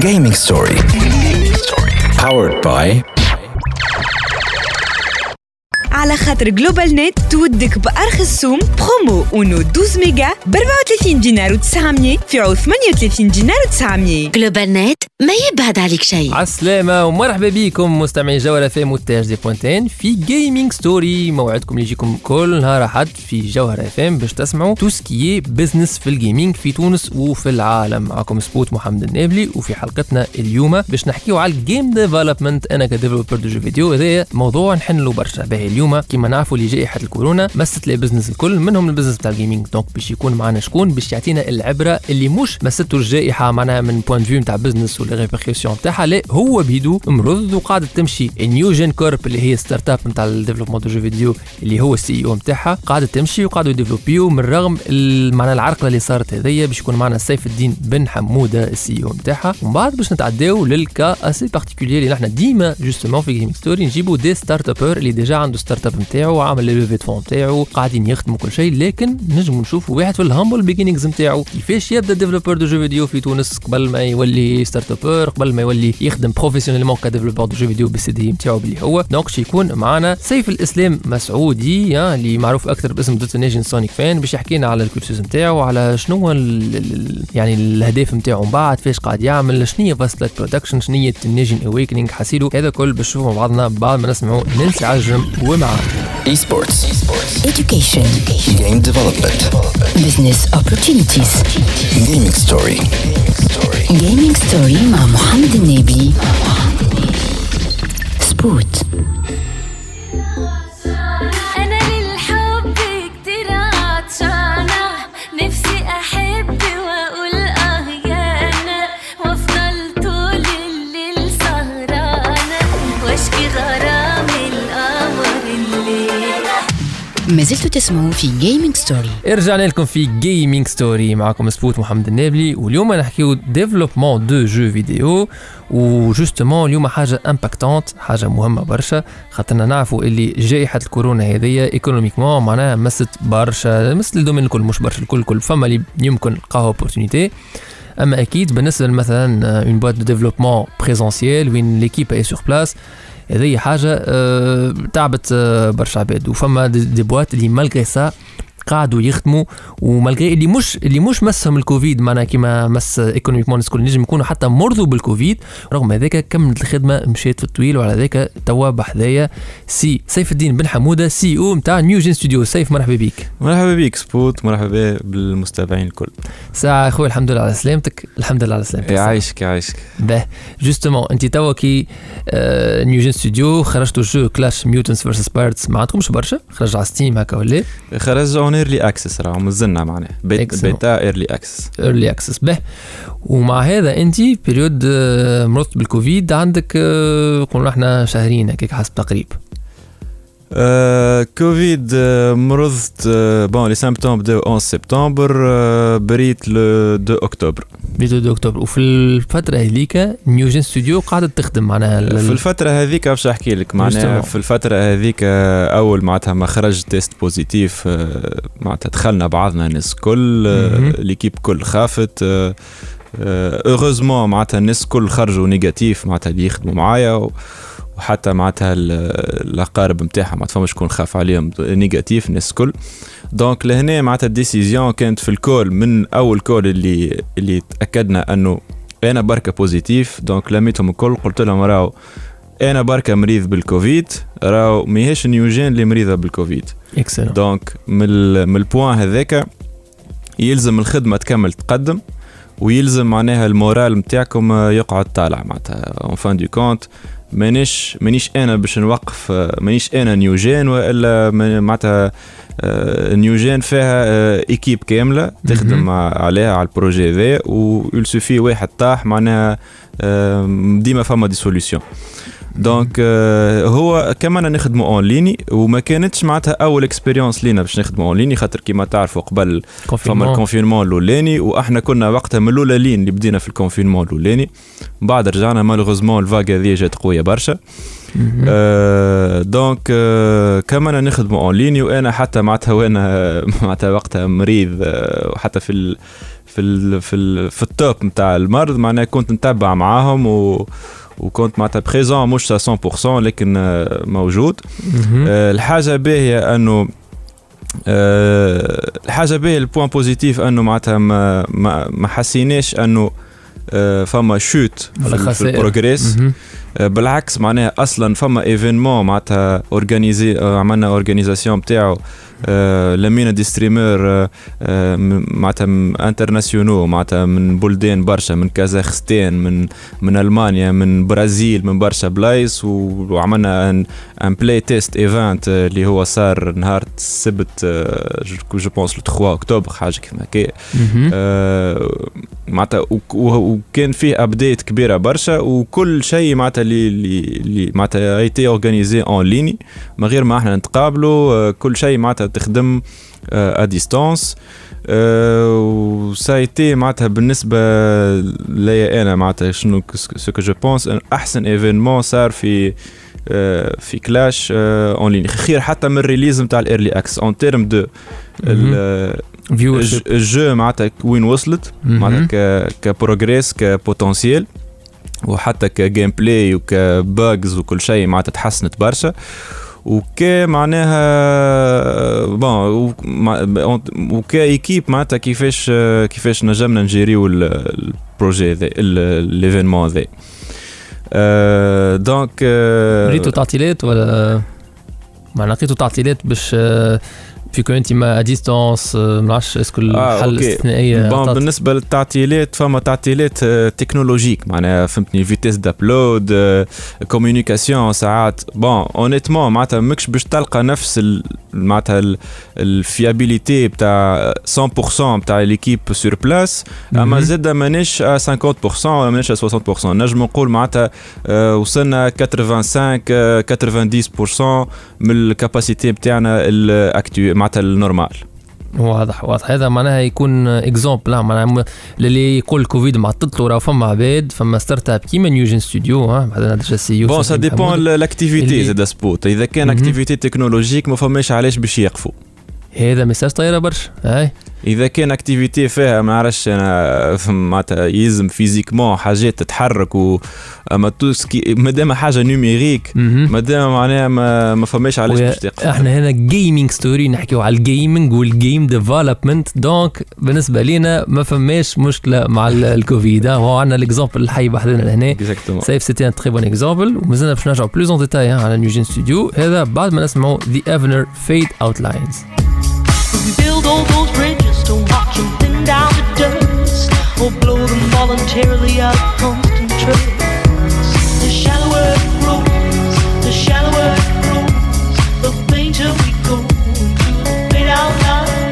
Gaming Story. Powered by على خاطر جلوبال نت تودك بأرخص سوم برومو اونو 12 ميجا ب 34 دينار و900 في عوض 38 دينار و900 جلوبال نت ما يبعد عليك شيء. عالسلامة ومرحبا بكم مستمعي جوهرة في مونتاج دي بوانتين في جيمنج ستوري موعدكم اللي يجيكم كل نهار أحد في جوهرة اف ام باش تسمعوا تو سكي بزنس في الجيمنج في تونس وفي العالم. معكم سبوت محمد النابلي وفي حلقتنا اليوم باش نحكيو على الجيم ديفلوبمنت أنا كديفلوبر دو جو فيديو هذا موضوع نحن له برشا. باهي اليوم كيما نعرفوا اللي جائحة الكورونا مست les business الكل منهم ال business تاع ال gaming donc باش يكون معنا شكون باش يعطينا العبرة اللي مش مسته الجائحة معناها من point de vue نتاع business ولا répercussions تاعها لا هو بيدو مرض وقاعدة تمشي. Newgen Corp اللي هي startup نتاع ال développement de jeux vidéo اللي هو ال CEO نتاعها قاعدة تمشي وقاعدوا يديفلوبيو من رغم معناها العرقلة اللي صارت هذيا باش يكون معنا سيف الدين بن حمودة ال CEO نتاعها ومن بعد باش نتعداو لل cas assez particulier اللي نحن ديما justement في Gaming Story نجيبوا des startuppers اللي déjà عنده startup نتاعو وعامل لي ليفي فون نتاعو قاعدين يخدموا كل شيء لكن نجموا نشوفوا واحد في ال humble beginnings نتاعو. كيفاش يبدأ développeur de jeux vidéo في تونس؟ قبل ما يولي startupper قبل ما يولي يخدم بروفيسيونيلمون كديفلوبر دو جو فيديو بالسي دي نتاعو باللي هو. دونك يكون معنا سيف الإسلام مسعودي اللي معروف أكثر باسم دوتنيشن سونيك فان باش يحكي لنا على الكورسوس نتاعو على شنو هو يعني الاهداف نتاعو. من بعد فاش قاعد يعمل شنو هي فاست برودكشن شنو هي النيجن اويكنينغ حسيلو هذا كل باش نشوفوا بعضنا بعد ما نسمعوا ننسى عجم ومعاه Esports. education Game development. business opportunities Gaming Story. gaming story مع محمد النبي سبوت ما زلتوا تسمعوا في Gaming Story رجعنا لكم في Gaming Story معكم سبوت محمد النابلي واليوم نحكيو développement de jeux vidéo و justement اليوم حاجة impactante حاجة مهمة برشا خاطرنا نعرفوا اللي جائحة الكورونا هذيا économiquement معناها مست برشا مست ال domaines الكل مش برشا الكل الكل فما اللي يمكن لقاو opportunités أما أكيد بالنسبة مثلا une boîte de développement présentiel وين l'équipe est sur place هذه حاجة آه، تعبت آه، برشا عباد. وفما des boîtes اللي malgré ça قعدوا يخدموا و malgré اللي مش اللي مش مسهم الكوفيد معناها كيما مس économiquement الناس الكل نجم يكونوا حتى مرضوا بالكوفيد رغم هذاك كملت الخدمة مشيت في الطويل وعلى ذاك توا بحذايا سي سيف الدين بن حمودة CEO نتاع Newgen Studio سيف مرحبا بك. مرحبا بك سبوت مرحبا بالمستمعين الكل. ساعة خويا الحمد لله على سلامتك. الحمد لله على سلامتك. يعيشك يعيشك باه justement انت توا كي آه Newgen Studio خرجتوا jeu Clash Mutants Versus Pirates ما عندكمش برشا؟ خرج على Steam هكا ولا؟ خرج en early access راه مازلنا معناه. bêta early access early access به. ومع هذا أنت période مرضت بالكوفيد عندك آه، قلنا إحنا شهرين هكاك حسب تقريب. كوفيد مرضت bon les symptômes بداو 11 سبتمبر بريت le 2 اكتوبر بداية d'octobre وفي الفترة هذيك Newgen Studio قاعدة تخدم معناها في الفترة هذيك باش احكي لك معناها. في الفترة هذيك أول معناتها ما خرج test positif معناتها دخلنا بعضنا الناس كل مهم. l'équipe كل خافت heureusement معناتها الناس كل خرجوا négatif معناتها اللي يخدموا معايا و- وحتى معناتها ال- الأقارب نتاعهم ما فما شكون خاف عليهم négatif الناس كل donc لهنا معناتها ال décision كانت في ال call من أول call اللي اللي تأكدنا أنه أنا بركة positif. دونك لميتهم الكل قلت لهم راهو أنا بركة مريض بالكوفيد راهو ماهيش Newgen اللي مريضة بالكوفيد. excellent donc من من ال point هذاك يلزم الخدمة تكمل تقدم ويلزم معناها ال moral نتاعكم يقعد طالع معناتها. en fin de compte مانيش مانيش أنا باش نوقف مانيش أنا Newgen وإلا معناتها آه، Newgen فيها آه، équipe كاملة تخدم عليها على ال projet ذا و il suffit واحد طاح معناها آه، ديما فما des solutions donc آه، هو كمان نخدموا en ligne وما كانتش معناتها أول expérience لينا باش نخدموا en ligne خاطر كيما تعرفوا قبل فما ال confinement الأولاني وإحنا كنا وقتها من الاولين اللي بدينا في ال confinement الأولاني. بعد رجعنا malheureusement ال vague هذه جات قوية برشا. مهم. آه، donc آه، كمان نخدموا en ligne وأنا حتى معناتها وأنا معناتها وقتها مريض آه، وحتى في ال في ال في ال في ال top نتاع المرض معناها كنت نتبع معاهم و وكنت معناتها présent مش 100% لكن آه، موجود. آه، الحاجة باهيه أنه آه، الحاجة باهيه ال point positif أنه معناتها ما ما, ما حسيناش أنه فما chute في. ال progrès بالعكس معناها أصلا فما événement معناتها organisé آه، عملنا organisation بتاعو آه، لمينا des streamers آه، آه، معناتها internationaux معناتها من بلدان برشا من كازاخستان من من ألمانيا من برازيل من برشا بلايص وعملنا un un playtest event اللي هو صار نهار السبت je pense le 3 اكتوبر حاجة كيما هكا. آه، معناتها وكان فيه update كبيرة برشا وكل شيء معناتها اللي اللي معناتها était organisé en ligne من غير ما إحنا نتقابلوا آه، كل شيء معناتها تخدم à distance و c'était معناتها بالنسبة ليا أنا معناتها شنو ce que je pense أحسن événement صار في آه، في Clash en ligne خير حتى من ال release نتاع ال early access en termes de. ال jeu معناتها وين وصلت. معناتها ك ك progrès ك potentiel وحتى ك gameplay وك bugs وكل شيء معناتها تحسنت برشا. وك معناها bon وك équipe معناتها كيفاش كيفاش نجمنا نجيريو ال- ال projet ذا ال- l'événement ذا آه، donc آه، ريتو تعطيلات ولا؟ ما لقيتوا تعطيلات باش آه، avec un team à distance ما نعرفش est-ce que الحل OK. الإستثنائية bon بالنسبة للتعطيلات فما تعطيلات آه، technologiques معناها فهمتني vitesse d'upload communication ساعات bon honnêtement معناتها ماكش باش تلقى نفس معناتها ال- ال fiabilité بتاع 100% بتاع l'équipe sur place أما. زاد مانيش 50% ولا مانيش 60% نجم نقول معناتها آه، وصلنا 85 آه، 90% من ال capacité بتاعنا ال actuelle معناتها ال normale. واضح واضح. هذا معناها يكون exemple معناها اللي يقول الكوفيد معطلت له راه فما عباد فما start-up كيما Newgen Studio ها déjà c'est bon ça dépend l'activité زاد سبوت. إذا كان. activité technologique ما فماش علاش باش يقفوا. هذا message طايرة برشا إذا كان activité فيها ما نعرفش أنا معناتها يلزم physiquement حاجات تتحرك و أما tout ce qui مادام حاجة numérique. مادام معناها ما, ما فماش علاش باش تقف إحنا هنا Gaming Story نحكيو على ال gaming وال game development donc بالنسبة لينا ما فماش مشكلة مع ال- الكوفيد. هو عندنا ال exemple الحي بحذنا لهنا exactement سيف c'était un très bon exemple ومازلنا باش نرجعوا plus en détail على Newgen Studio هذا بعد ما نسمعوا The Avener Fade Out Lines build all those bridges or blow them voluntarily out of constant trust. The shallower it grows, the shallower it grows, the fainter we go into the fade out line.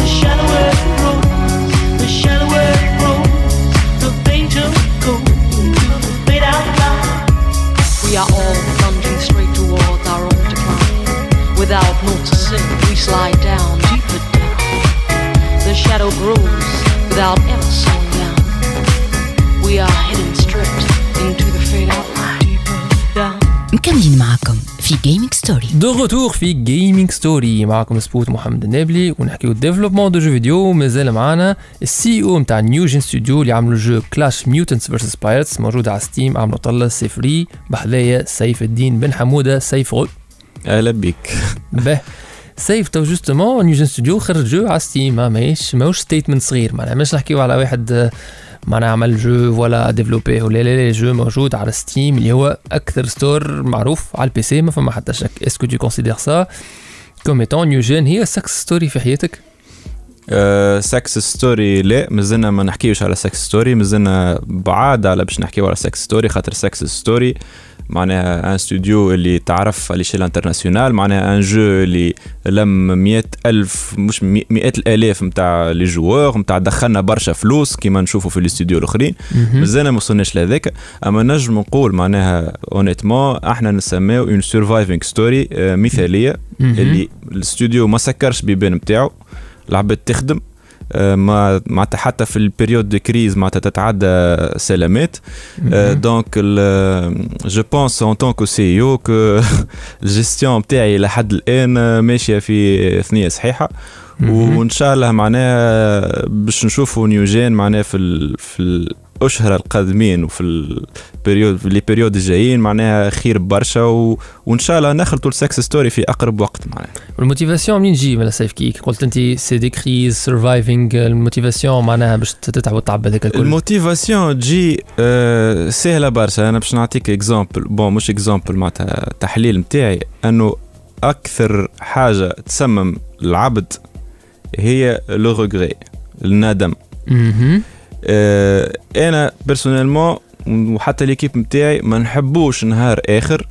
The shallower it grows, the shallower it grows, the fainter we go into the fade out line. We are all plunging straight towards our own decline. Without sink, we slide down, deeper down. The shadow grows without ever slowing down. We are heading straight into the fade out line. Deeper down. مكملين معكم في Gaming Story de retour في Gaming Story معكم سبوت محمد النابلي ونحكيو développement de jeux vidéo مازال معانا ال CEO نتاع Newgen Studio اللي عملوا jeu Clash Mutants Versus Pirates موجود على Steam عملوا طلة c'est vrai بحذايا سيف الدين بن حمودة سيف غل أهلا بك به سيف tout justement Newgen Studio خرج jeu على Steam ما ماهيش ماهوش statement صغير معناها مش نحكيو على واحد آه، معناها عمل jeu ولا développé ولا لا لا jeu موجود على ستيم اللي هو أكثر store معروف على ال PC ما فما حتى شك. est-ce que tu considères ça comme étant Newgen؟ هي success story في حياتك؟ success story لا مازلنا ما نحكيوش على success story مازلنا بعاد على باش نحكيو على success story خاطر success story معناها un studio اللي تعرف على échelle internationale معناها un jeu اللي لم مئة ألف مش مئات الآلاف نتاع les joueurs نتاع دخلنا برشا فلوس كيما نشوفوا في الاستوديو الآخرين. مازلنا ما وصلناش لهذاك. أما نجم نقول معناها honnêtement إحنا نسميو une surviving story مثالية مهم. اللي الاستوديو ما سكرش بيبان نتاعو العباد تخدم. معناتها حتى في ال période de crise معناتها تتعدى سلامات. donc je pense en tant que CEO que ال gestion بتاعي لحد الآن آه، ماشية في ثنية صحيحة. وإن شاء الله معناها باش نشوفوا Newgen معناها في ال في الاشهر القادمين وفي ال période في les périodes الجايين معناها خير برشا و... وإن شاء الله نخلطوا ال success story في أقرب وقت معناها. ال motivation منين تجي من سيف كي؟ قلت أنت c'est des crises surviving ال motivation معناها باش تتعب وتعب هذاك الكل. ال motivation تجي آه سهلة برشا. أنا باش نعطيك exemple bon مش exemple معناتها تحليل نتاعي أنه أكثر حاجة تسمم العبد هي le regret الندم. أنا personnellement وحتى l'équipe نتاعي ما نحبوش نهار آخر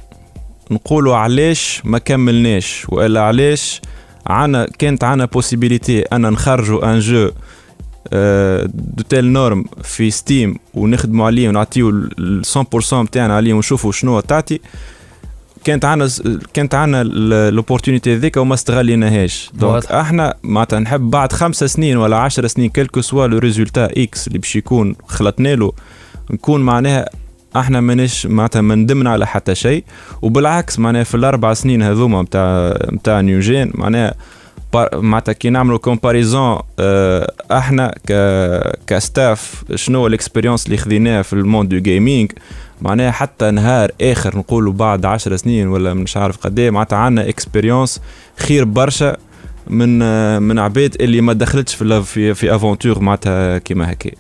نقولوا علاش ما كملناش وإلا علاش عنا كانت عنا possibilité أنا نخرجوا un jeu de telles normes في Steam ونخدموا عليه ونعطيو ال 100% نتاعنا عليه ونشوفوا شنو تعطي. كانت عنا كانت عنا l'opportunité ذيك وما استغليناهاش donc. إحنا معناتها نحب بعد خمسة سنين ولا عشر سنين quel que soit le résultat X اللي باش يكون خلطنا له نكون معناها إحنا ماناش معناتها ما ندمنا على حتى شيء وبالعكس معناها في الأربع سنين هذوما نتاع نتاع Newgen معناها معناتها كي نعملوا comparaison آه إحنا ك ك staff شنو ال expérience اللي خذيناها في ال monde du gaming معناها حتى نهار آخر نقولوا بعد عشر سنين ولا مش عارف قد إيه معناتها عندنا expérience خير برشا من من عباد اللي ما دخلتش في في في aventure معناتها كيما هكا.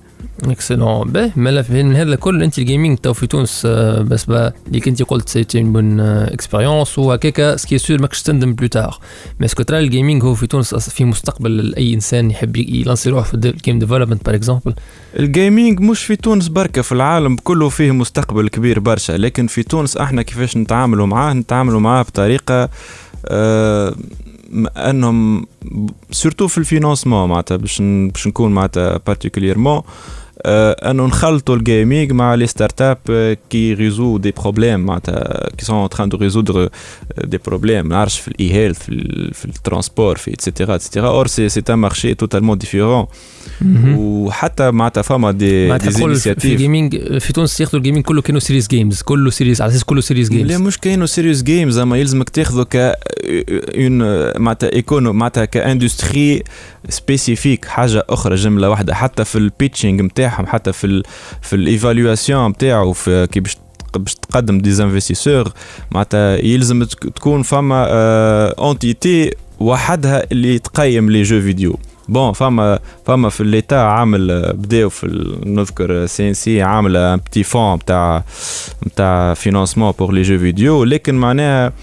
excellent باهي مالا من هذا الكل أنت ال gaming تو في تونس آه، بس با اللي كنت قلت c'était une bonne expérience وهكاكا ce qui est sûr ماكش تندم plus tard mais est-ce que ترى ال gaming هو في تونس أص- في مستقبل لاي إنسان يحب يلانسي روحه في ال game development par exemple ال gaming مش في تونس بركة في العالم كله فيه مستقبل كبير برشا. لكن في تونس إحنا كيفاش نتعاملوا معاه؟ نتعاملوا معاه بطريقة آه م- أنهم surtout في ال financement معناتها باش باش نكون معناتها particulièrement آه انه نخلطوا ال gaming مع les start-up qui résolvent des problèmes معناتها qui sont en train de résoudre دي بروبليم ما نعرفش في الاي هيلث في, ال- في الترونسبور في اتسيتيرا اتسيتيرا اور سي سي ان مارشي توتالمون ديفيرون وحتى معناتها فما دي معناتها دي تقول في انيسياتيف الجيمنج في تونس ياخذوا الجيمنج كله كانوا سيريز جيمز كله سيريز على أساس كله سيريز لا جيمز مش كاينو سيريوس جيمز أما يلزمك تاخذه ك اون معناتها إيكونو معناتها كاندستري سبيسيفيك حاجة أخرى جملة واحدة. حتى في البيتشينغ نتاعهم حتى في ال في الايفالواسيون نتاعو كي باش باش تقدم des investisseurs معناتها يلزم تك- تكون فما entité وحدها اللي تقيم les jeux vidéo bon فما فما في l'état عامل آه، بداو في نذكر CNC عامله un petit fonds نتاع نتاع financement pour les jeux vidéo لكن معناها آه،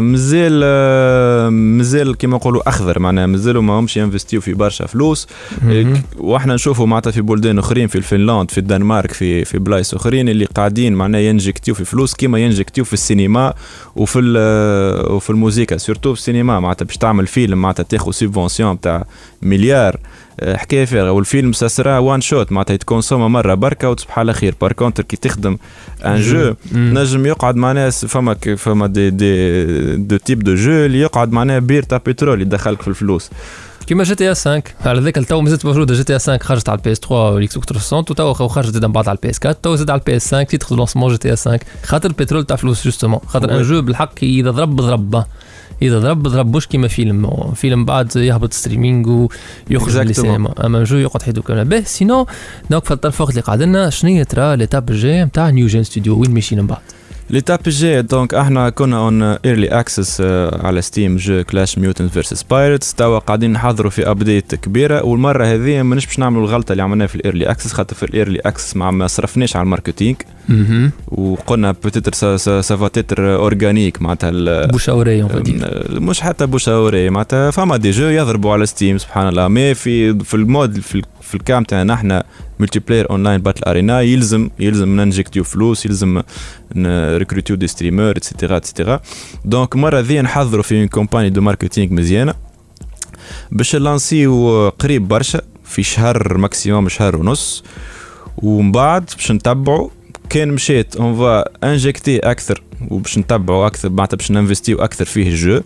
مازال آه، مازال كيما نقولوا أخضر معناها مازالوا ما همش ينفستيو في برشا فلوس. مهم. وإحنا نشوفوا معناتها في بلدان أخرين في الفنلاند في الدنمارك في في بلايص أخرين اللي قاعدين معناها ينجكتيو في فلوس كيما ينجكتيو في السينما وفي ال- وفي الموسيقى. surtout في السينما معناتها باش تعمل فيلم معناتها تاخذ subvention تاع مليار. آه، حكاية فارغه والفيلم ça sera one shot معناتها يتكونسوما مرة بركة وتصبح على خير. par contre كي تخدم un jeu مم. نجم يقعد معناها فما فما des des de types de jeux اللي يقعد معناها بير تاع بترول يدخلك في الفلوس. كيما GTA 5 على ذاك التو مازالت موجودة. GTA 5 خرجت على ال PS 3 وال Xbox 360 وتو خرجت زاد من بعد على ال PS 4 تو زاد على ال PS 5 titre de lancement GTA 5 خاطر البترول تاع فلوس justement. خاطر un. jeu بالحق إذا ضرب ضرب. إذا ضرب ضرب مش كيما فيلم. فيلم بعد يهبط streaming ويخرج من. السينما. أما jeu يقعد حيدو كامل. به sinon donc في الطرف اللي قاعد لنا شنو هي ترى l'étape الجاي نتاع New Gen Studio؟ وين ماشيين من بعد؟ l'étape الجاي donc إحنا كنا en early access على Steam jeu Clash Mutants versus Pirates توا قاعدين نحضروا في update كبيره والمرة هذه مانيش باش نعملوا الغلطه اللي عملناها في ال early access خاطر في ال early access ما, صرفناش على ال marketing وقلنا peut-être ça va être organique معناتها bouche à oreille مش حتى bouche à oreille معناتها فما des jeux يضربوا على Steam سبحان الله mais في في ال mode في, ال- في ال game تاعنا إحنا multiplayer online battle arena يلزم يلزم ننجكتيو فلوس يلزم ريكروتيو des streamers et cetera et cetera donc مره ذي نحضروا في une campagne de marketing مزيانه باش نلانسيو قريب برشا في شهر maximum شهر ونص ومن بعد باش نتبعوا كان مشيت on va injecter أكثر وباش نتبعوا أكثر معناتها باش ننفستيو أكثر فيه ال jeu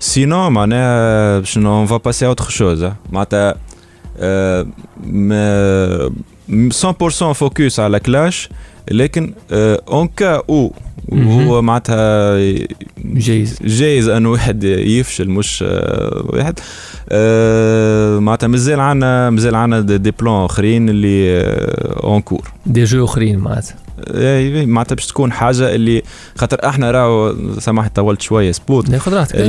sinon معناها باش on va passer autre chose معناتها 100% focus على Clash لكن en cas où وهو معناتها جايز. جايز انه واحد يفشل مش آه، واحد. آه، معناتها مازال عنا مازال عنا des plans آخرين اللي encore des jeux آخرين معناتها. إيه، معناتها باش تكون حاجة اللي خاطر إحنا راهو سامحني طولت شوية سبوت. ناخذ راحتك. في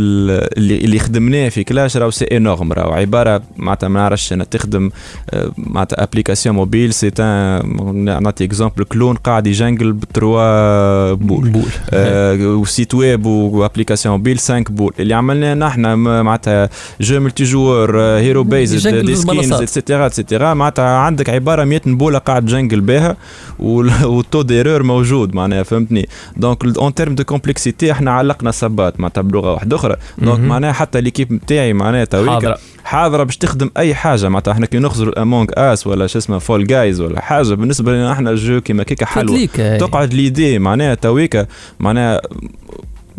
ال- اللي اللي خدمناه في Clash راهو c'est énorme راهو. عبارة معناتها ما نعرفش أنا تخدم آه، معناتها application mobile c'est un نعطي exemple clown قاعد يجنجل ب trois boules. boules. آه، و site web و application mobile 5 boules. اللي عملناه نحن معناتها جو ملتي جوور هيرو بيز دي سكينز. اتسيتيرا اتسيتيرا معناتها عندك عبارة 100 نبوله قاعد تجنجل بها والتو ديرور موجود معناها فهمتني؟ دونك اون تيرم دو كومبلكسيتي إحنا علقنا سبات معناتها بلغة واحدة أخرى. دونك. معناها حتى ليكيب نتاعي معناها تويك. حاضرة باش تخدم أي حاجة. معناتها إحنا كي نخزروا الامونج أس ولا شو اسمه فول جايز ولا حاجة بالنسبة لنا إحنا الجو كيما كيكا حلوة. تقعد ليدي معناها تويكا معناها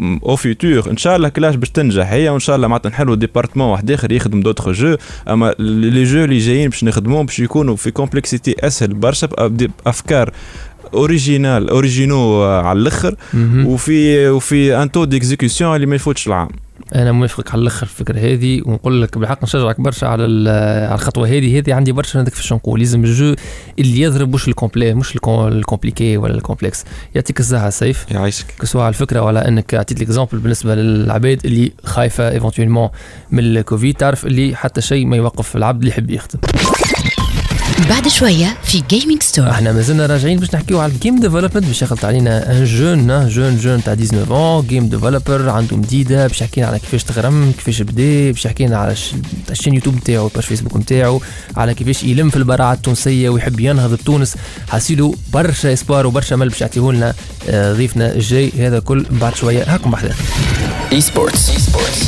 au futur إن شاء الله Clash باش تنجح هي وإن شاء الله معناتها نحلوا département واحد آخر يخدم d'autres jeux أما les jeux اللي جايين باش نخدموهم باش يكونوا في complexité أسهل برشا بأفكار originales originaux على الآخر. وفي وفي un temps d'exécution اللي ما يفوتش العام أنا موافقك على الأخر الفكرة هذه. ونقول لك بالحق نشجعك برشا على على الخطوة هذه. هذه عندي برشا هذاك في نقول لازم ال jeu اللي يضرب مش الكومبلي مش الكو- ال compliqué ولا ال complexe يعطيك الصحه سيف. يعيشك. que ce soit على الفكرة ولا انك اعطيت ال exemple بالنسبة للعباد اللي خايفة éventuellement من الكوفيد تعرف اللي حتى شيء ما يوقف العبد اللي يحب يخدم. بعد شوية في Gaming Story إحنا مازلنا راجعين باش نحكيو على ال game development باش يخلط علينا un jeune jeune jeune تاع 19 game developer عنده مديده باش يحكينا على كيفاش تغرم كيفاش بدا باش يحكينا على الش- ال chaîne YouTube نتاعو باش فيسبوك نتاعو على كيفاش يلم في البراعة التونسية ويحب ينهض بتونس. حاسيلو برشا إسبار وبرشا مل باش يعطيه لنا آه، ضيفنا الجاي. هذا كل بعد شوية هاكم بحذا Esports.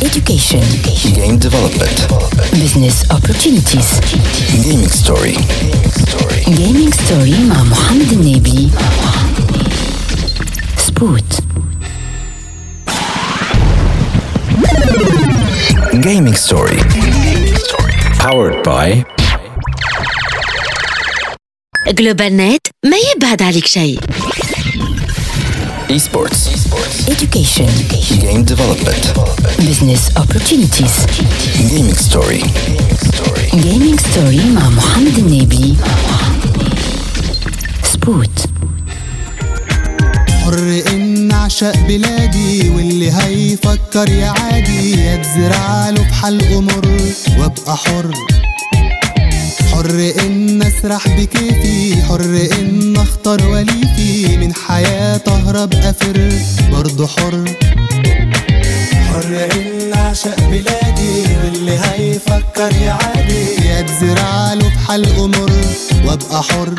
education Game development. business opportunities Gaming story. gaming story مع محمد النبي سبوت Gaming story. Powered by جلوبال نت ما يبعد عليك شيء Esports. education Game development. business opportunities Gaming story. gaming story مع محمد النبي سبوت حر ان اعشق بلادي واللي هيفكر يا عادي يتزرع له بحلقه مر وابقى حر حر إن أسرح بكيفي حر إن اختار وليفي من حياة أهرب أفر برضه حر. حر إن أعشق بلادي واللي هيفكر يا عادي يتزرع له بحلقه مر وأبقى حر.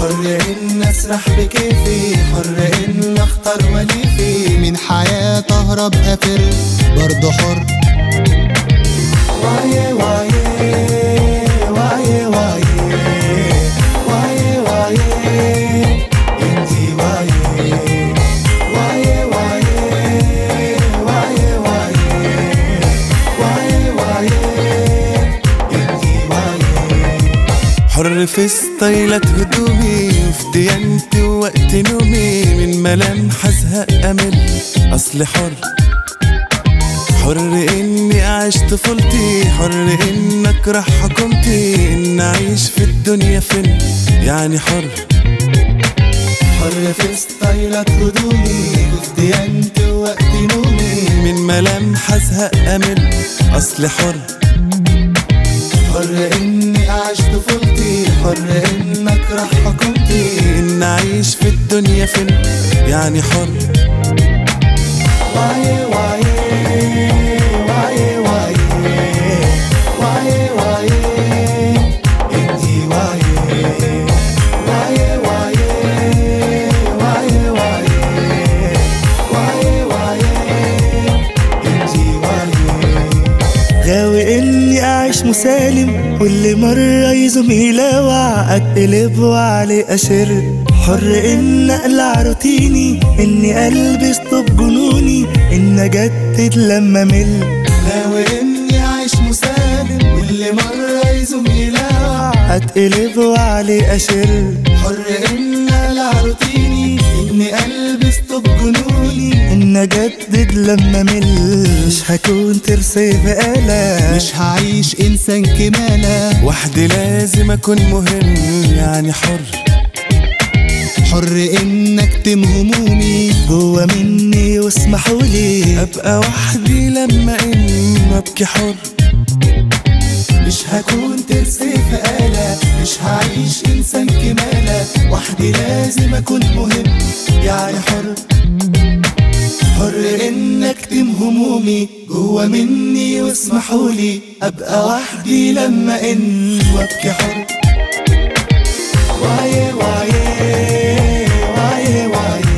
حر إن أسرح بكيفي حر إن اختار وليفي من حياة أهرب أفر برضه حر. واي واي حر في ستايلات هدومي وفي ديانتي ووقت نومي. من ملامح أزهق أمل اصلي حر. حر إني اعيش طفولتي حر ان اكره حكومتي إن اعيش في الدنيا فين؟ يعني حر. حر في ستايلات هدومي وفي ديانتي ووقت نومي. من ملامح ازهق أمل اصلي حر. حر إني اعيش طفولتي حر ان اكره حكومتي إن اعيش في الدنيا فين؟ يعني حر. واي واي. مسالم كل مرة يزوم يلاوع اقلب وعلي أشر حر إن اقلع روتيني إني البس طب جنوني. إن اجدد لما مل. اتقلب وعلي أشر. حر إن العب روتيني اني البس طب جنوني. إن اجدد لما مل. مش هكون ترسي بقالة. مش هعيش إنسان كمالة. وحدي لازم أكون مهم يعني حر. حر ان اكتم همومي جوا مني واسمحوا لي أبقى وحدي لما إن أبكي حر. مش هكون ترسي في آلة مش هعيش إنسان كمالة. وحدي لازم أكون مهم. يعني حر. حر إن أكتم همومي. جوا مني واسمحولي أبقى وحدي لما إن وأبكي حر. وايه وايه وايه وايه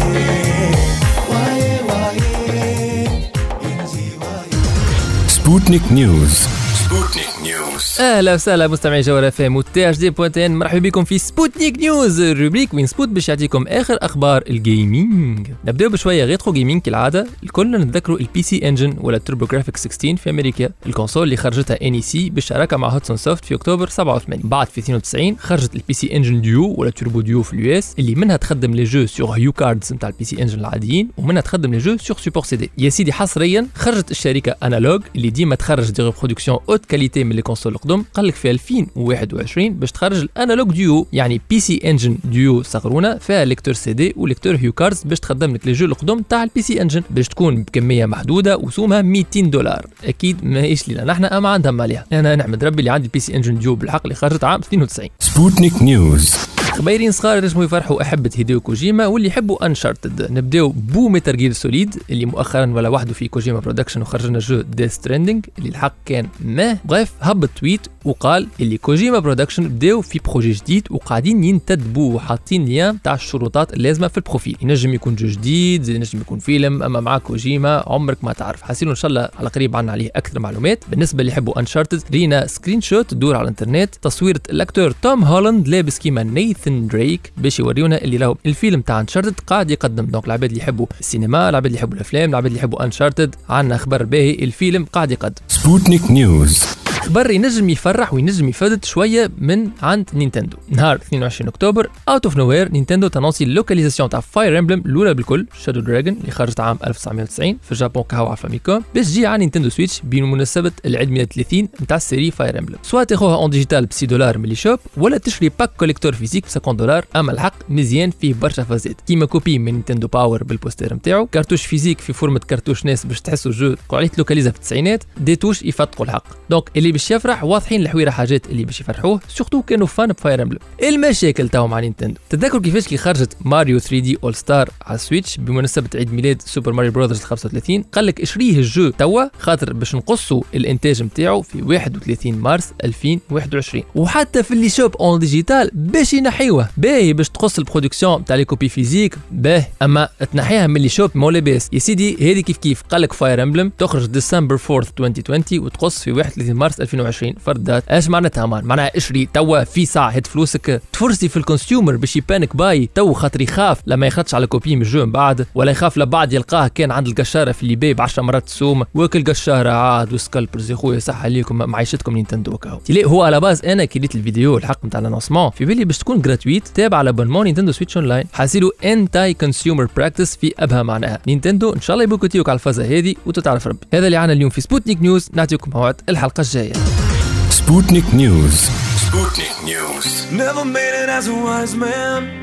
أهلا وسهلا مستمعي جوهر FM و THD point tn مرحبا بكم في Sputnik News ال rubrique وين Spot باش يعطيكم آخر أخبار ال gaming نبداو بشوية retro gaming كالعادة. الكل نتذكروا ال PC Engine ولا ال TurboGrafx 16 في أمريكا. ال console اللي خرجتها NEC بالشراكة مع Hudson Soft في أكتوبر 87 بعد في 92 خرجت ال PC Engine Duo ولا Turbo Duo في ال US اللي منها تخدم les jeux sur HuCards نتاع ال PC Engine العاديين ومنها تخدم les jeux sur support CD يا سيدي حصريا خرجت الشركة Analogue اللي ديما تخرج des reproductions haute qualité من les consoles القدم قال لك في 2021 باش تخرج ال Analogue Duo يعني PC Engine Duo صغرونا فيها lecteur CD و lecteur HuCards باش تخدم لك les jeux القدم تاع ال PC Engine باش تكون بكمية محدودة وسومها 200 دولار. أكيد ماهيش لينا. نحن اما عندهم عليها أنا نحمد ربي اللي عندي ال PC Engine Duo بالحق اللي خرجت عام 92 Sputnik News خبيرين صغار ينجموا يفرحوا أحبة Hideo Kojima واللي يحبوا Uncharted نبدأو بو Metal Gear Solid اللي مؤخرا ولا وحده في Kojima Productions وخرج لنا jeu Death Stranding اللي الحق كان ما. bref هبط tweet وقال اللي Kojima Productions بداو في projet جديد وقاعدين ينتدبوا وحاطين lien تاع الشروطات اللازمة في ال profil. ينجم يكون jeu جديد ينجم يكون فيلم أما مع كوجيما عمرك ما تعرف. حاسين إن شاء الله على قريب عنا عليه أكثر معلومات. بالنسبة اللي يحبوا Uncharted رينا screenshot تدور على الإنترنت. تصوير ال acteur Tom Holland لابس كيما Nathan Drake باش يوريونا اللي راهو الفيلم تاع Uncharted قاعد يقدم. donc العباد اللي يحبوا السينما العباد اللي يحبوا الأفلام العباد اللي يحبوا Uncharted عندنا خبر باهي الفيلم قاعد يقدم. Sputnik News خبر ينجم يفرح وينجم يفدد شوية من عند Nintendo. نهار 22 أكتوبر out of nowhere Nintendo تنونسي ال localisation تاع Fire Emblem الأولى بالكل Shadow Dragon اللي خرجت عام 1990 في الجابون كهو على Famicom باش تجي على Nintendo Switch بمناسبة العيد ميلاد 30 نتاع ال série Fire Emblem سواء تاخوها en digital ب 6 دولار من l'eShop ولا تشري pack collector physique ب 50 دولار أما الحق مزيان فيه برشا فازات كيما كوبي من نينتندو باور بالبوستر نتاعو كارتوش فيزيك في فورمه كارتوش ناس باش تحسوا جو عليه لوكاليزا في التسعينات دي توش يفتقوا الحق. دونك اللي باش يفرح واضحين الحويرة حاجات اللي باش يفرحوه سورتو كانوا فان بفاير امبلم المشاكل تاعو مع نينتندو. تتذكر كيفاش كي خرجت ماريو 3 دي اول ستار على السويتش بمناسبة عيد ميلاد سوبر ماريو براذرز 35 قال لك اشريه الجو توا خاطر باش نقصوا الإنتاج نتاعو في 31 مارس 2021 وحتى في اللي شوب اون ديجيتال باش ينحيوه. باهي باش تقص البرودكسيون تاع لي كوبي فيزيك باه أما تنحيها من اللي شوب مو لاباس يا سيدي هذه كيف كيف؟ قال لك فاير امبلم تخرج ديسمبر 4 2020 وتقص في 31 مارس 2020 فردات. إيش معناتها مان؟ معناها إشري توا في ساعة هد فلوسك. تفرسي في الكونسيومر باش يبانك باي. تو خاطر يخاف لما يخدش على كوبي من الجو من بعد ولا يخاف لبعد يلقاه كان عند القشارة في اللي ب 10 مرات تسوم. واكل قشارة عاد وسكالبرز يا خويا صح عليكم معيشتكم نينتندو كاو هو على باز أنا كي الفيديو الحق نتاع الانونسمون في بالي باش تكون جراتويت تابع على بونمون نينتندو سويتش اون لاين حاسيلو انتاي كونسيومر براكتس في أبها معناها. نينتندو إن شاء الله يبوكوتيوك على الفازة هذه وتتعرف ربي. هذا اللي عنا اليوم في سبوتنيك نيوز نعطيكم موعد الحلقة الجاية. Syria. Sputnik News. Sputnik News. Never made it as a wise man.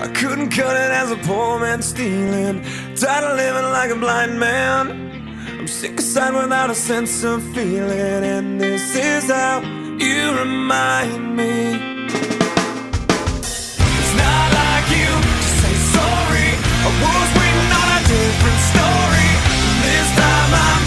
I couldn't cut it as a poor man stealing. Tired of living like a blind man. I'm sick of aside without a sense of feeling. And this is how you remind me. It's not like you to say sorry. I was waiting on a different story. This time I'm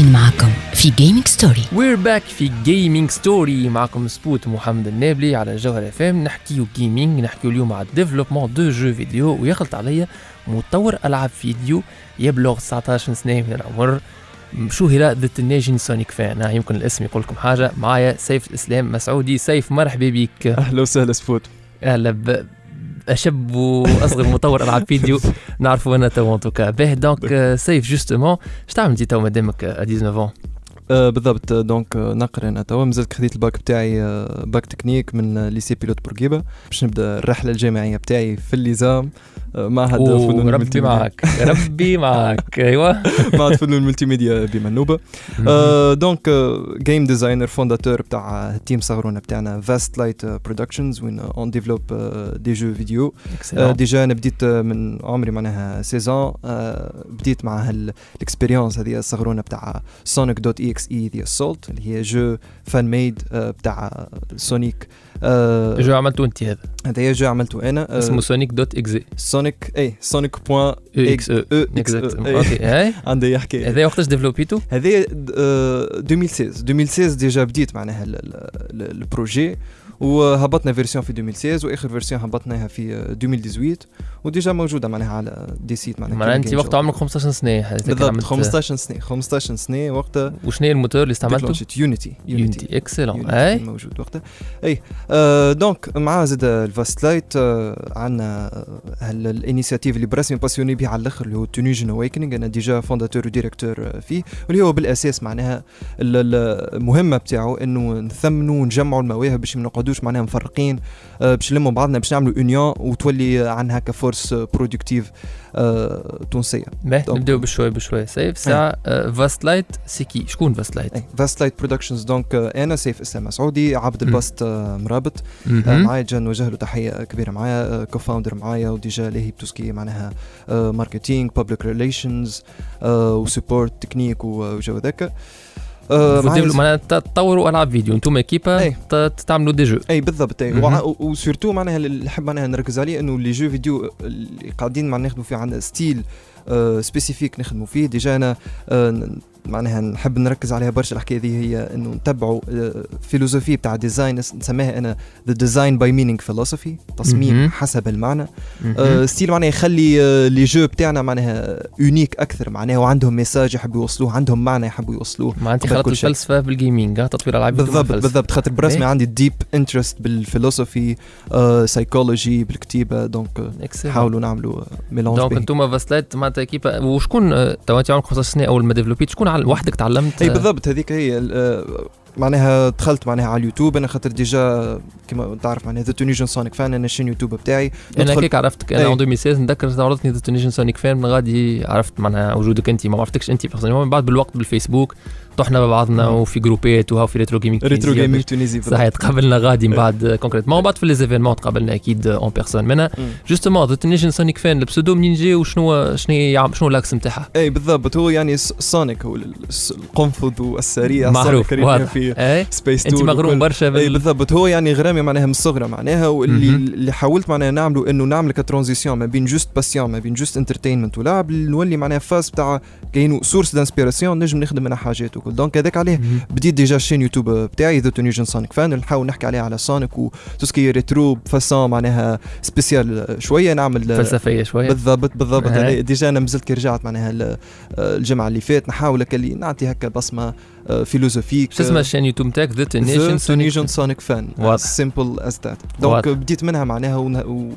مكملين معكم في Gaming Story we're back في Gaming Story معكم Spot محمد النابلي على جوهر FM نحكيو gaming نحكيو اليوم على développement de jeux vidéo ويخلط عليا مطور ألعاب فيديو يبلغ 19 سنة من العمر. مشهور the Tunisian Sonic fan ها، يمكن الاسم يقول لكم حاجة. معايا سيف الإسلام مسعودي. سيف مرحبا بك. أهلا وسهلا Spot أهلا أشب وأصغر مطور ألعاب فيديو نعرفوا أنا تو en tout cas به donc سيف justement اش تعمل انت تو مادامك ا 19 آه بالضبط آه، donc آه، نقرأ أنا توا مازلت خديت الباك بتاعي آه، bac technique من lycée بيلوت بورقيبه باش نبدأ الرحلة الجامعية بتاعي في ال ISAMM معهد فنون ربي معك ربي معك. أيوه. معهد فنون ال multimédia بمنوبه donc game designer fondateur بتاع ال team صغرونا بتاعنا Fast Light Productions وين on développe des jeux vidéo déjà أنا بديت آه، من عمري معناها 16 آه بديت مع هال expérience هذه الصغرونه بتاع سونيك دوت اي إكس اي ذا اسولت اللي هي jeu fan-made بتاع Sonic jeu عملته انت هذا. هذا jeu عملته أنا آه اسمه Sonic dot exe Sonic e Sonic point exe. OK. عندي يحكي. هذا وقتاش ديفلوبيتو؟ آه، 2016 2016 déjà بديت معناها ال- ال- ال- ال projet وهبطنا version في 2016 وآخر version هبطناها في آه، 2018 و déjà موجودة معناها على des sites معناها معناها أنت وقت. عمرك 15 سنة بالضبط عملت- 15 سنة 15 سنة وقتها وشنو هي الموتور اللي استعملته؟ Unity Unity excellent أي. موجود وقتها. أي آه donc مع زاد ال Fast Light آه عندنا ال initiative اللي برسمي باسيوني به على الأخر اللي هو Tunisian Awakening أنا déjà fondateur و directeur آه، فيه. واللي هو بالأساس معناها ال- ال- المهمة بتاعه إنه نثمنوا ونجمعوا المواهب باش ما نقعدوش معناها مفرقين آه باش نلموا بعضنا باش نعملوا union وتولي عنا هكا force productive آه تونسيه نبداو بشوي بشوي سيف ساعه Fast Light c'est qui شكون Fast Light؟ Fast Light Productions donc آه، أنا سيف اسلام مسعودي عبد. البسط آه، مرابط آه،. معايا جا نوجه له تحية كبيرة معايا. co-founder معايا وديجا لاهي بتوسكي معناها marketing public relations و support technique وجو ذاك. آه، معناها تطوروا العاب فيديو أنتم. ت- تعملوا des jeux اي بالضبط و surtout معناها اللي نحب معناها نركز عليه انه les jeux vidéo اللي قاعدين معناها نخدموا فيه عندنا style spécifique نخدموا فيه déjà أنا آه، معناها نحب نركز عليها برشا الحكاية هذه هي إنه نتبعوا آه، philosophie بتاع design نسميها أنا the design by meaning philosophy تصميم. حسب المعنى. آه، style معناها يخلي آه، les jeux بتاعنا معناها unique أكثر معناها وعندهم message يحبوا يوصلوه عندهم معنى يحبوا يوصلوه كل شيء. الفلسفة بال gaming تطوير العاب بالضبط. بالضبط خاطر برسمي إيه. عندي deep interest بال philosophy psychology بالكتيبة donc. نحاولوا نعملوا mélange donc أنتم Fast Light معناتها équipe وشكون تو انت عمرك 15 سنه أول ما ديفلوبيت شكون عل- وحدك تعلمت. إي بالضبط هذيك هي آه، معناها دخلت معناها على اليوتيوب أنا خاطر déjà كما تعرف معناها The Tunisian Sonic Fan أنا ال chaîne YouTube بتاعي. أنا هيك عرفتك أنا إيه. en 2016 نتذكر عرضتني The Tunisian Sonic Fan من غادي عرفت معناها وجودك أنت. ما عرفتكش أنت من بعد بالوقت بالفيسبوك طحنا مع بعضنا مم. وفي جروبات وها في retro gaming Retro Gaming Tunisie صحيح تقابلنا غادي من بعد concrètement ومن بعد في les événements تقابلنا أكيد en personne منها. justement The Tunisian Sonic Fan ال pseudo منين جا وشنو شنو شنو الاكس نتاعها؟ اي بالضبط. هو يعني سونيك هو القنفذ والسريع معروف في اي سبيس انت مغروم برشا اي بال بالضبط. هو يعني غرامي معناها من الصغرى معناها واللي. اللي حاولت معناها نعمله إنه نعمل ك transition ما بين juste passion ما بين juste entertainment ولعب نولي معناها فاز بتاع كاين source d'inspiration نجم نخدم منها حاجات وكل. donc هذاك عليه. بديت déjà ال chaîne YouTube بتاعي The Tunisian Sonic Fan نحاول نحكي عليه على سونيك وتسكي ريترو بفاسون معناها spéciale شوية نعمل فلسفية شوية. بالضبط بالضبط. déjà أنا مازلت كي رجعت معناها ال- الجمعة اللي فات نحاول اللي نعطي هكا بصمه philosophique شو اسمه ال chaîne YouTube تاعك The Tunisian Sonic Fan واضح. simple as that donc. بديت منها معناها و و-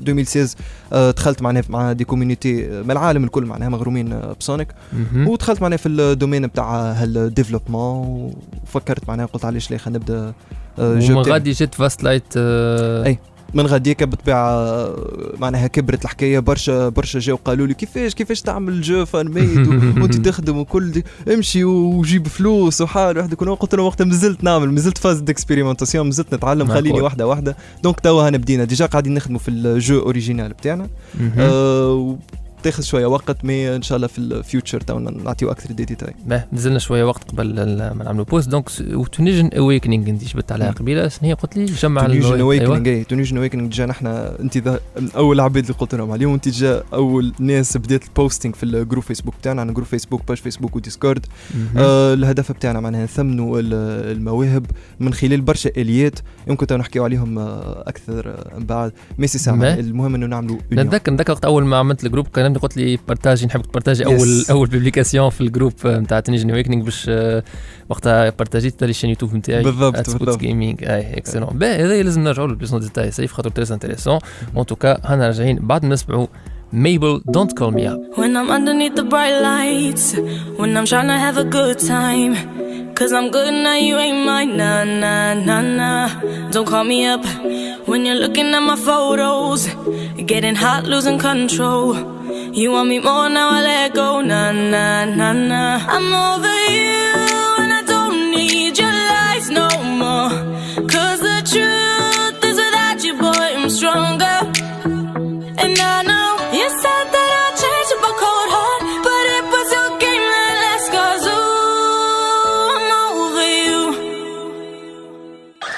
2016 آه، دخلت معناها مع des community من العالم الكل معناها مغرومين آه، بسونيك ودخلت معناها في ال domaine بتاع هال développement وفكرت معناها قلت علاش لا خلينا نبدأ آه، jeu. غادي جيت Fast Light آه، أي. من غاديك بالطبيعه آه، معناها كبرت الحكاية برشا برشا جاو قالوا لي كيفاش كيفاش تعمل jeu fan made وانت تخدم وكل دي امشي وجيب فلوس وحال وحدك قلت لهم وقتها مازلت نعمل مازلت phase d'expérimentation مازلت نتعلم. خليني واحدة واحدة donc توا هنا بدينا déjà قاعدين نخدموا في ال jeu original بتاعنا. آه تاخذ شوية وقت mais إن شاء الله في ال future تو نعطيو أكثر دي ديتاي باه نزلنا شوية وقت قبل ما نعملوا pause donc و Tunisian Awakening انت جبت عليها. قبيلة شنو هي قلت لي جمع Tunisian. Awakening اي Tunisian Awakening جا نحن انت اول العباد اللي قلت لهم عليهم انت جا أول ناس بدات ال posting في ال groupe Facebook بتاعنا عندنا groupe Facebook page Facebook و Discord. آه الهدف بتاعنا معناها نثمنوا ال- المواهب من خلال برشا آليات يمكن تو نحكيو عليهم آه أكثر آه من بعد ميسي سامع ما. المهم إنه نعملوا. نتذكر نتذكر وقت أول ما عملت ال groupe كان كلمني قلت لي بارتاجي نحب تبارتاجي أول Yes. أول publication في ال groupe نتاع Tunisian Awakening page آه، وقتها بارتاجيت لي chaîne YouTube نتاعي بالضبط، بالضبط. gaming اي excellent باهي هذا لازم نرجعوا ل plus en détail سيف خاطر très intéressant en tout cas هانا راجعين بعد ما نسمعوا Mabel Don't Call Me Up When I'm underneath the bright lights, when I'm trying to have a good time. Cause I'm good now, you ain't mine. Nah, nah, nah, nah. Don't call me up when you're looking at my photos. Getting hot, losing control. You want me more now, I let go. Nah, nah, nah, nah. I'm over you, and I don't need your lies no more. Cause the truth is without you, boy, I'm stronger. And I know you said that I'd change with a cold heart, but it was your game that last. Cause ooh, I'm over you.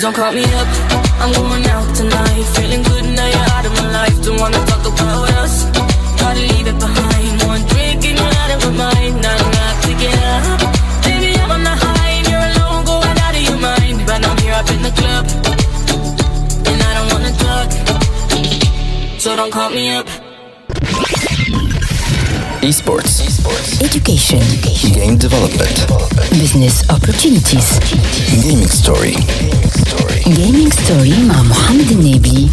Don't call me up, I'm going out tonight. Feeling good now you're out of my life. Don't wanna So don't call me up. Esports. Education. Game development. Business opportunities. Gaming story. Gaming story مع محمد النبي.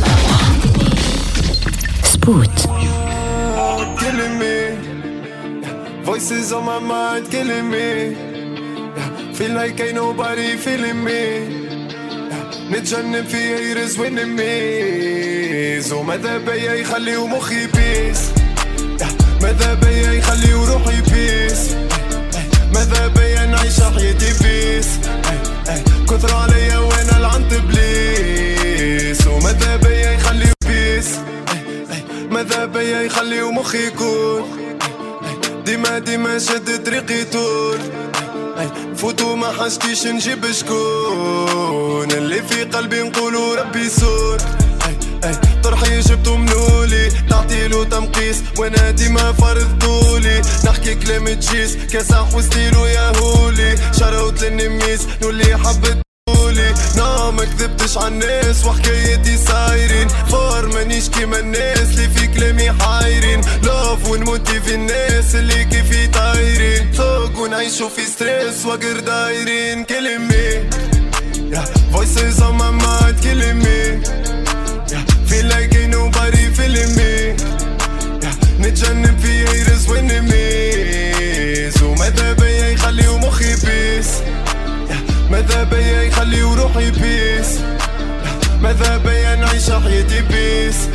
سبوت. killing me. Voices on my mind killing me. Feel like ain't nobody feeling me. نتجنن في haters winning me. So ماذا بيا يخلي مخي بيس. ماذا بيا يخلي روحي بيس. ماذا بيا نعيش حياتي بيس. كثر عليا وأنا لعنت بليس وماذا بيا يخلي بيس ماذا بيا يخلي مخي يكون ديما ديما شد طريقي طول نفوتو ما حاجتيش نجيب شكون اللي في قلبي نقولو ربي يسور طرحي جبتو منولي. تعطيلو تمقيس وأنا ديما فرض طولي. نحكي كلام تجيس. كاسح وستيلو يا هولي. شروت للنميس. نولي حبت قولي نا ما كذبتش عالناس وحكايتي صايرين. فار مانيش كيما الناس اللي في كلامي حايرين. لوف ونموتي في الناس اللي كيفي طايرين فوق ونعيشو في ستريس وقر دايرين. كلمي. Voices on my mind حياتي peace.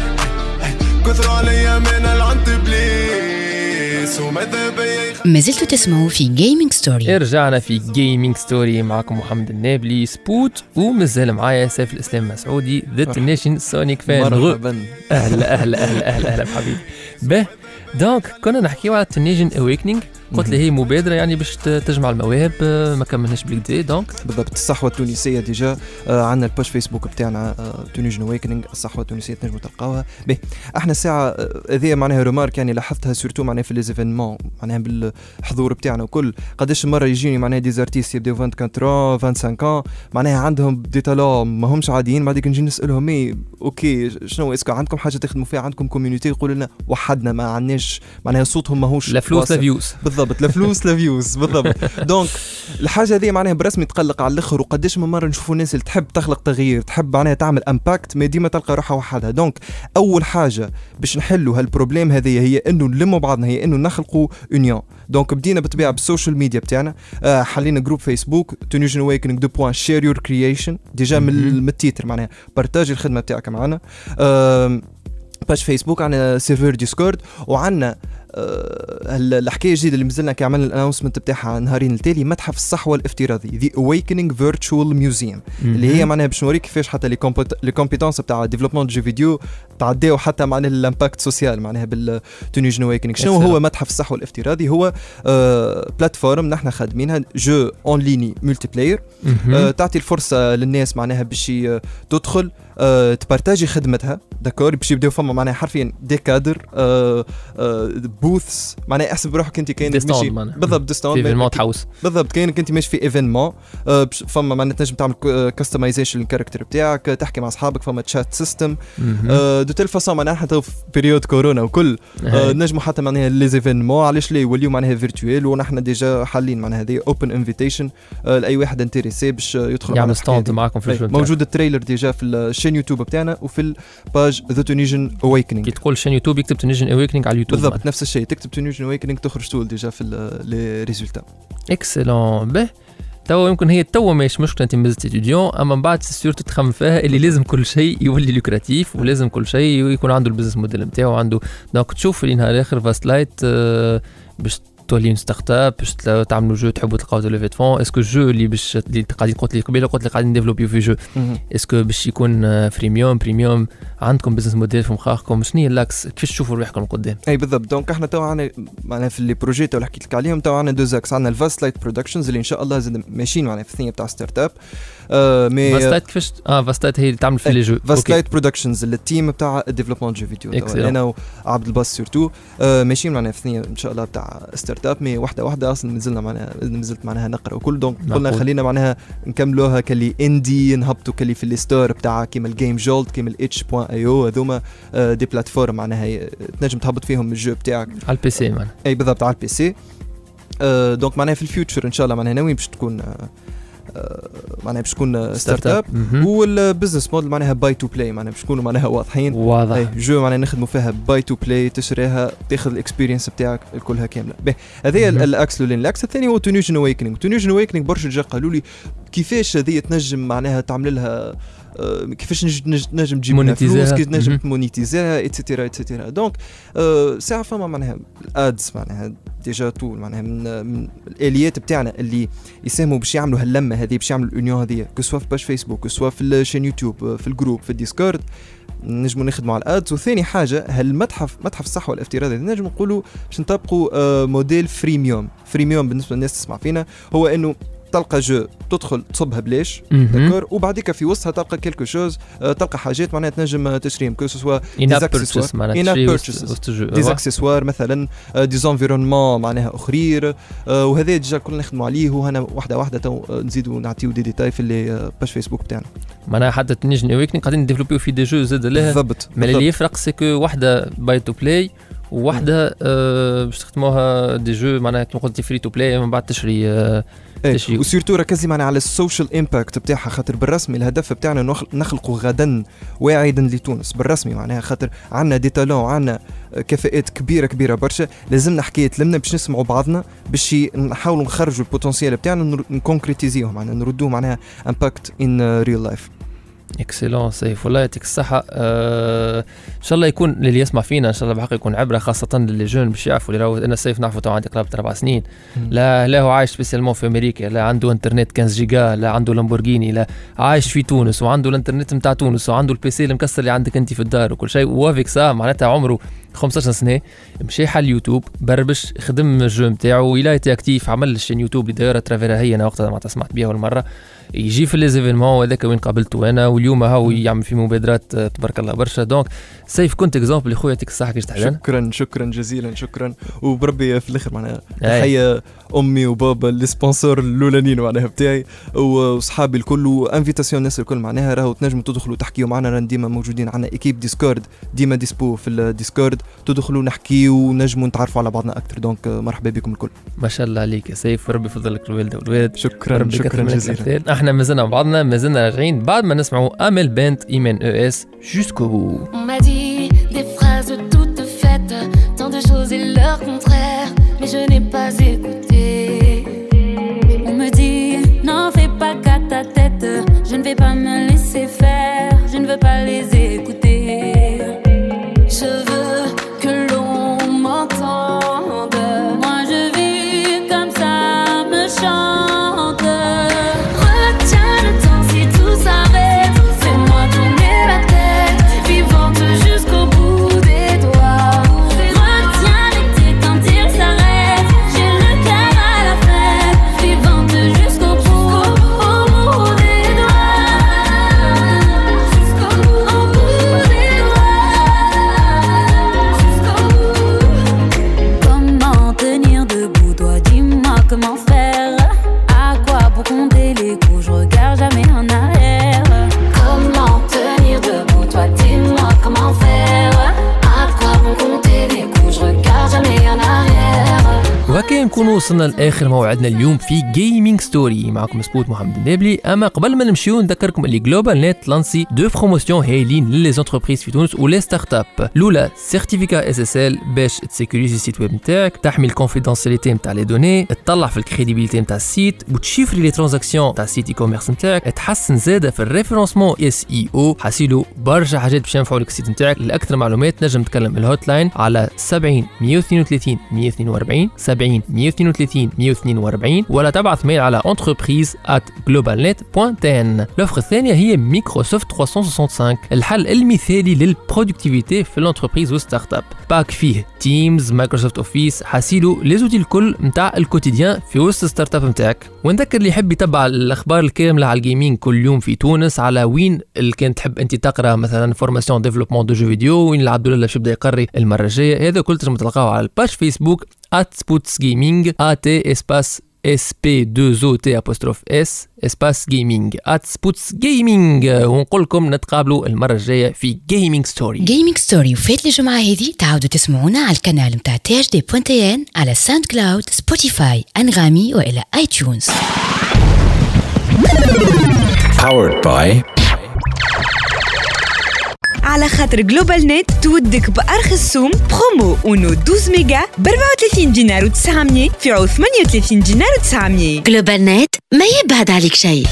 كثر عليا من العنت بليس وماذا بيا ما زلتوا تسمعوا في Gaming Story. رجعنا في Gaming Story معكم محمد النابلي سبوت ومازال معايا سيف الإسلام مسعودي The Tunisian Sonic Fan مرحبا. أهلا أهلا أهلا أهلا أهلا بحبيبي به donc كنا نحكيو على ال Tunisian Awakening قلت لي هي مبادرة يعني باش تجمع المواهب آه، ما كملناش بالكدا donc بالضبط الصحوة التونسية déjà آه عندنا ال page Facebook بتاعنا آه Tunisian Awakening الصحوة التونسية تنجموا تلقاوها. به إحنا الساعة هذه معناها remarque يعني لاحظتها surtout معناها في les événements معناها بالحضور بتاعنا وكل. قداش مرة يجيني معناها des artistes يبداو 24 25 ans معناها عندهم des talents ما همش عاديين بعديك نجي نسألهم اي OK شنو est-ce que عندكم حاجة تخدموا فيها؟ عندكم community يقولوا لنا وحدنا ما عندناش. معناها صوتهم ماهوش لا فلوس لا. views بالضبط. لا فلوس لا views بالضبط. donc الحاجة هذه معناها برسمي تقلق على الآخر وقداش من مرة نشوفوا الناس اللي تحب تخلق تغيير تحب معناها تعمل impact ما ديما تلقى روحها وحدها. donc أول حاجة باش نحلوا هال problème هذه هي إنه نلموا بعضنا هي إنه نخلقوا union donc بدينا بالطبيعه بال social media بتاعنا. آه حلينا groupe Facebook Tunisian Awakening deux points share your creation déjà من ال titre معناها partager الخدمة بتاعك معنا. آم، page Facebook عندنا serveur Discord وعندنا آه، الحكاية الجديدة اللي مازلنا كي عملنا ال announcement بتاعها نهارين التالي متحف الصحوة الافتراضي The Awakening Virtual Museum اللي هي معناها باش نوريك كيفاش حتى les compétences بتاع développement jeux vidéo تعداو حتى معناها ال impact social معناها بال Tunisian Awakening شنو هو. متحف الصحوة الافتراضي؟ هو آه plateforme نحن خادمينها jeu en ligne multiplayer آه، تعطي الفرصة للناس معناها باش تدخل آه، ت partager خدمتها. d'accord باش يبداو فما معناها حرفيا des cadres آه آه booths معناها احسب بروحك انت كاين ماشي. بالضبط des stands في événement هاو بالضبط كاينك انت ماشي في événement آه فما معناها تنجم تعمل customization لل character بتاعك آه، تحكي مع أصحابك فما chat system. آه de telle façon معناها حتى في période كورونا وكل آه هاي. نجموا حتى معناها les événements علاش لا يوليو معناها virtuels ونحن déjà حالين معناها هذه open invitation لأي واحد intéressé باش آه، يدخل يعمل stand des. معاكم في الجو بتاعك. موجود ال trailer déjà في ال chaîne YouTube بتاعنا وفي ال page The Tunisian Awakening كي تقول chaîne YouTube يكتب Tunisian Awakening على اليوتيوب. بالضبط نفس الشيء. تكتب Tunisian Awakening تخرج طول déjà في les résultats. excellent به. توا يمكن هي توا ماهيش مشكلة أنت مازلت ستوديون أما من بعد surtout تخمم فيها اللي لازم كل شيء يولي lucratif ولازم كل شيء يكون عنده ال business model نتاعو عنده. Donc تشوف اللي نهار اخر Fast Light باش تولي startup باش تعملوا jeux تحبوا تلقاو de levée de fonds est-ce que jeux اللي باش اللي قاعدين قلت لي قبيلة قلت لي قاعدين ن développer يو في jeu. est-ce que باش يكون آه، freemium premium عندكم business model في مخاخكم؟ شنو هي l'axe كيفاش تشوفوا روحكم قدام أي بالضبط. donc إحنا تو عنا معناها في les projets تو حكيت لك عليهم تو عنا deux axes عنا ال Fast Light Productions اللي إن شاء الله ماشيين معناها في الثانية بتاع startup آه mais Fast Light كيفاش آه Fast Light هي اللي تعمل في les jeux Fast OK. Light Productions ال team بتاع ال développement jeux vidéo. أنا وعبد الباس surtout آه ماشيين معناها في الثانية إن شاء الله بتاع startup mais واحدة واحدة أصلا نزلنا معناها نزلت معناها نقرأ وكل donc قلنا. خلينا معناها نكملوها كلي indie نهبطوا كلي في ال store بتاع كيما ال Game Jolt كيما ال itch point io هذوما آه des plateformes معناها ي- تنجم تهبط فيهم ال jeu بتاعك. على ال PC معناها. أي بالضبط على ال PC آه donc معناها في ال future إن شاء الله معناها ناويين باش تكون آه آه معناها باش تكون startup. وال business model معناها pay to play معناها باش نكونوا معناها واضحين. واضح. اي jeu معناها نخدموا فيها pay to play تشريها تاخذ ال experience بتاعك كلها كاملة. به هذا هي مهم. ال axe لولين. ال axe الثاني هو Tunisian Awakening Tunisian Awakening برشا جا قالوا لي كيفاش هذه تنجم معناها تعمل لها آه، كيفاش نج- نج- نجم تجيب. فلوس كيف تنجم مهم. تمونيتيزيها اتسيتيرا اتسيتيرا دونك ساعه فما معناها ال ads معناها déjà طول معناها من, من الاليات بتاعنا اللي يساهموا باش يعملوا هاللمه هذه باش يعملوا ال union هذه que ce soit في page Facebook que ce soit في ال chaîne YouTube في ال groupe في ال Discord نجموا نخدموا على ال ads وثاني حاجة هالمتحف متحف الصحوة الافتراضي نجم نقولوا باش نطبقوا modèle freemium freemium بالنسبة للناس تسمع فينا هو انه تلقى jeu تدخل تصبها بلاش. D'accord وبعديك في وسطها تلقى quelque chose آه، تلقى حاجات معناها تنجم آه، تشريهم que ce soit des. اكسسوار مثلا آه، des environnements معناها اخرين آه، وهذا déjà كل نخدموا عليه وهنا واحدة واحدة تو آه، نزيدوا نعطيو دي ديتاي في اللي آه، page Facebook بتاعنا معناها حتى Awakening قاعدين ن développer يو في des jeux زاد لها بالضبط ما اللي. يفرق est-ce que واحدة pay to play وواحده آه، باش تخدموها des jeux معناها كيما قلت free to play من بعد تشري تشري و surtout ركزي معنا على ال social impact بتاعها خاطر بالرسمي الهدف بتاعنا نخل- نخلقوا غدا واعدا لتونس. بالرسمي معناها خاطر عندنا des talents عندنا كفاءات كبيرة كبيرة برشا. لازمنا حكاية لمنا باش نسمعوا بعضنا باش نحاولوا نخرجوا ال potentiel بتاعنا ن concrétiser يوه معناها نردوه معناها impact in real life excellent سيف والله يعطيك الصحة آه ان شاء الله يكون اللي يسمع فينا ان شاء الله بحق يكون عبرة خاصة ل les jeunes باش يعرفوا اللي راهو أنا سيف نعرفه تو عندي قرابة أربع سنين لا لا هو عايش spécialement في أمريكا لا عنده انترنت 15 جيجا لا عنده لامبورغيني لا عايش في تونس وعنده الانترنت نتاع تونس وعنده ال PC المكسر اللي عندك انت في الدار وكل شيء و avec ça معناتها عمره 15 سنة مشى حل يوتيوب بربش خدم ال jeu نتاعو ولا actif عمل ال chaîne YouTube اللي دايرة ترافيرها هي أنا وقتها معناتها سمعت بها أول مرة. يجي في les événements وهذاك وين قابلته أنا واليوم هاو يعمل في مبادرات تبارك الله برشا. donc سيف كنت exemple خويا يعطيك الصحة كيش تحزن شكرا شكرا جزيلا شكرا. وبربي في الآخر معناها أي. تحية أمي وبابا ال sponsors الأولانيين معناها بتاعي. وصحابي الكل و invitation الناس الكل معناها راهو تنجموا تدخلوا تحكيوا معنا. رانا ديما موجودين عندنا équipe Discord ديما dispo في ال Discord تدخلوا نحكيوا ونجموا نتعرفوا على بعضنا أكثر donc مرحبا بكم الكل. ما شاء الله عليك يا سيف. وربي يفضلك الوالده والوالد. شكرا ربي شكرا جزيلا. إحنا مازلنا مع بعضنا مازلنا راجعين بعد ما نسمعوا امل Band ايمان أو اس jusqu'au des phrases toutes faites, tant de choses et leur contraire, وصلنا لآخر موعدنا اليوم في Gaming Story معكم سبوت محمد النابلي. أما قبل ما نمشيو نذكركم اللي GlobalNet lancé deux promotions هايلين ل les entreprises في تونس و les startups الاولى certificat SSL باش ت sécuriser ال site web نتاعك تحمي ال confidentialité نتاع les données تطلع في ال crédibilité نتاع ال site وت chiffrer les transactions تاع ال site e-commerce نتاعك. تحسن زاده في ال référencement SEO حاسيلو برشا حاجات باش ينفعوا لك ال site نتاعك. لأكثر معلومات نجم تكلم ال hotline على 70 132 142 70 132 142 ولا تبعث mail على entreprise at الثانية هي ميكروسوفت 365 الحل المثالي لل productivité في ال entreprises وال startups pack فيه Teams Microsoft Office حاسيلو les outils الكل نتاع ال quotidien في وسط ال startup نتاعك ونذكر اللي يحب يتبع الاخبار الكامله على ال gaming كل يوم في تونس على وين اللي كان تحب انت تقرا مثلا formation développement de jeux vidéo وين العبد الله باش يبدا يقري المره الجايه هذا كل تنجم تلقاوه على ال page Facebook @Spots Gaming at espace S P 2 O T apostrophe S espace gaming at Spots Gaming ونقول لكم نتقابلوا المرة الجاية في جيمنج ستوري جيمنج ستوري وفات الجمعة هذه تعاودوا تسمعونا على القناة متاع THD point TN على SoundCloud Spotify Anghami والى iTunes Powered by على خاطر GlobalNet تودك بأرخص سوم برومو اونو 12 ميجا ب 34 دينار و900 في عوض 38 دينار و900 GlobalNet ما يبعد عليك شيء.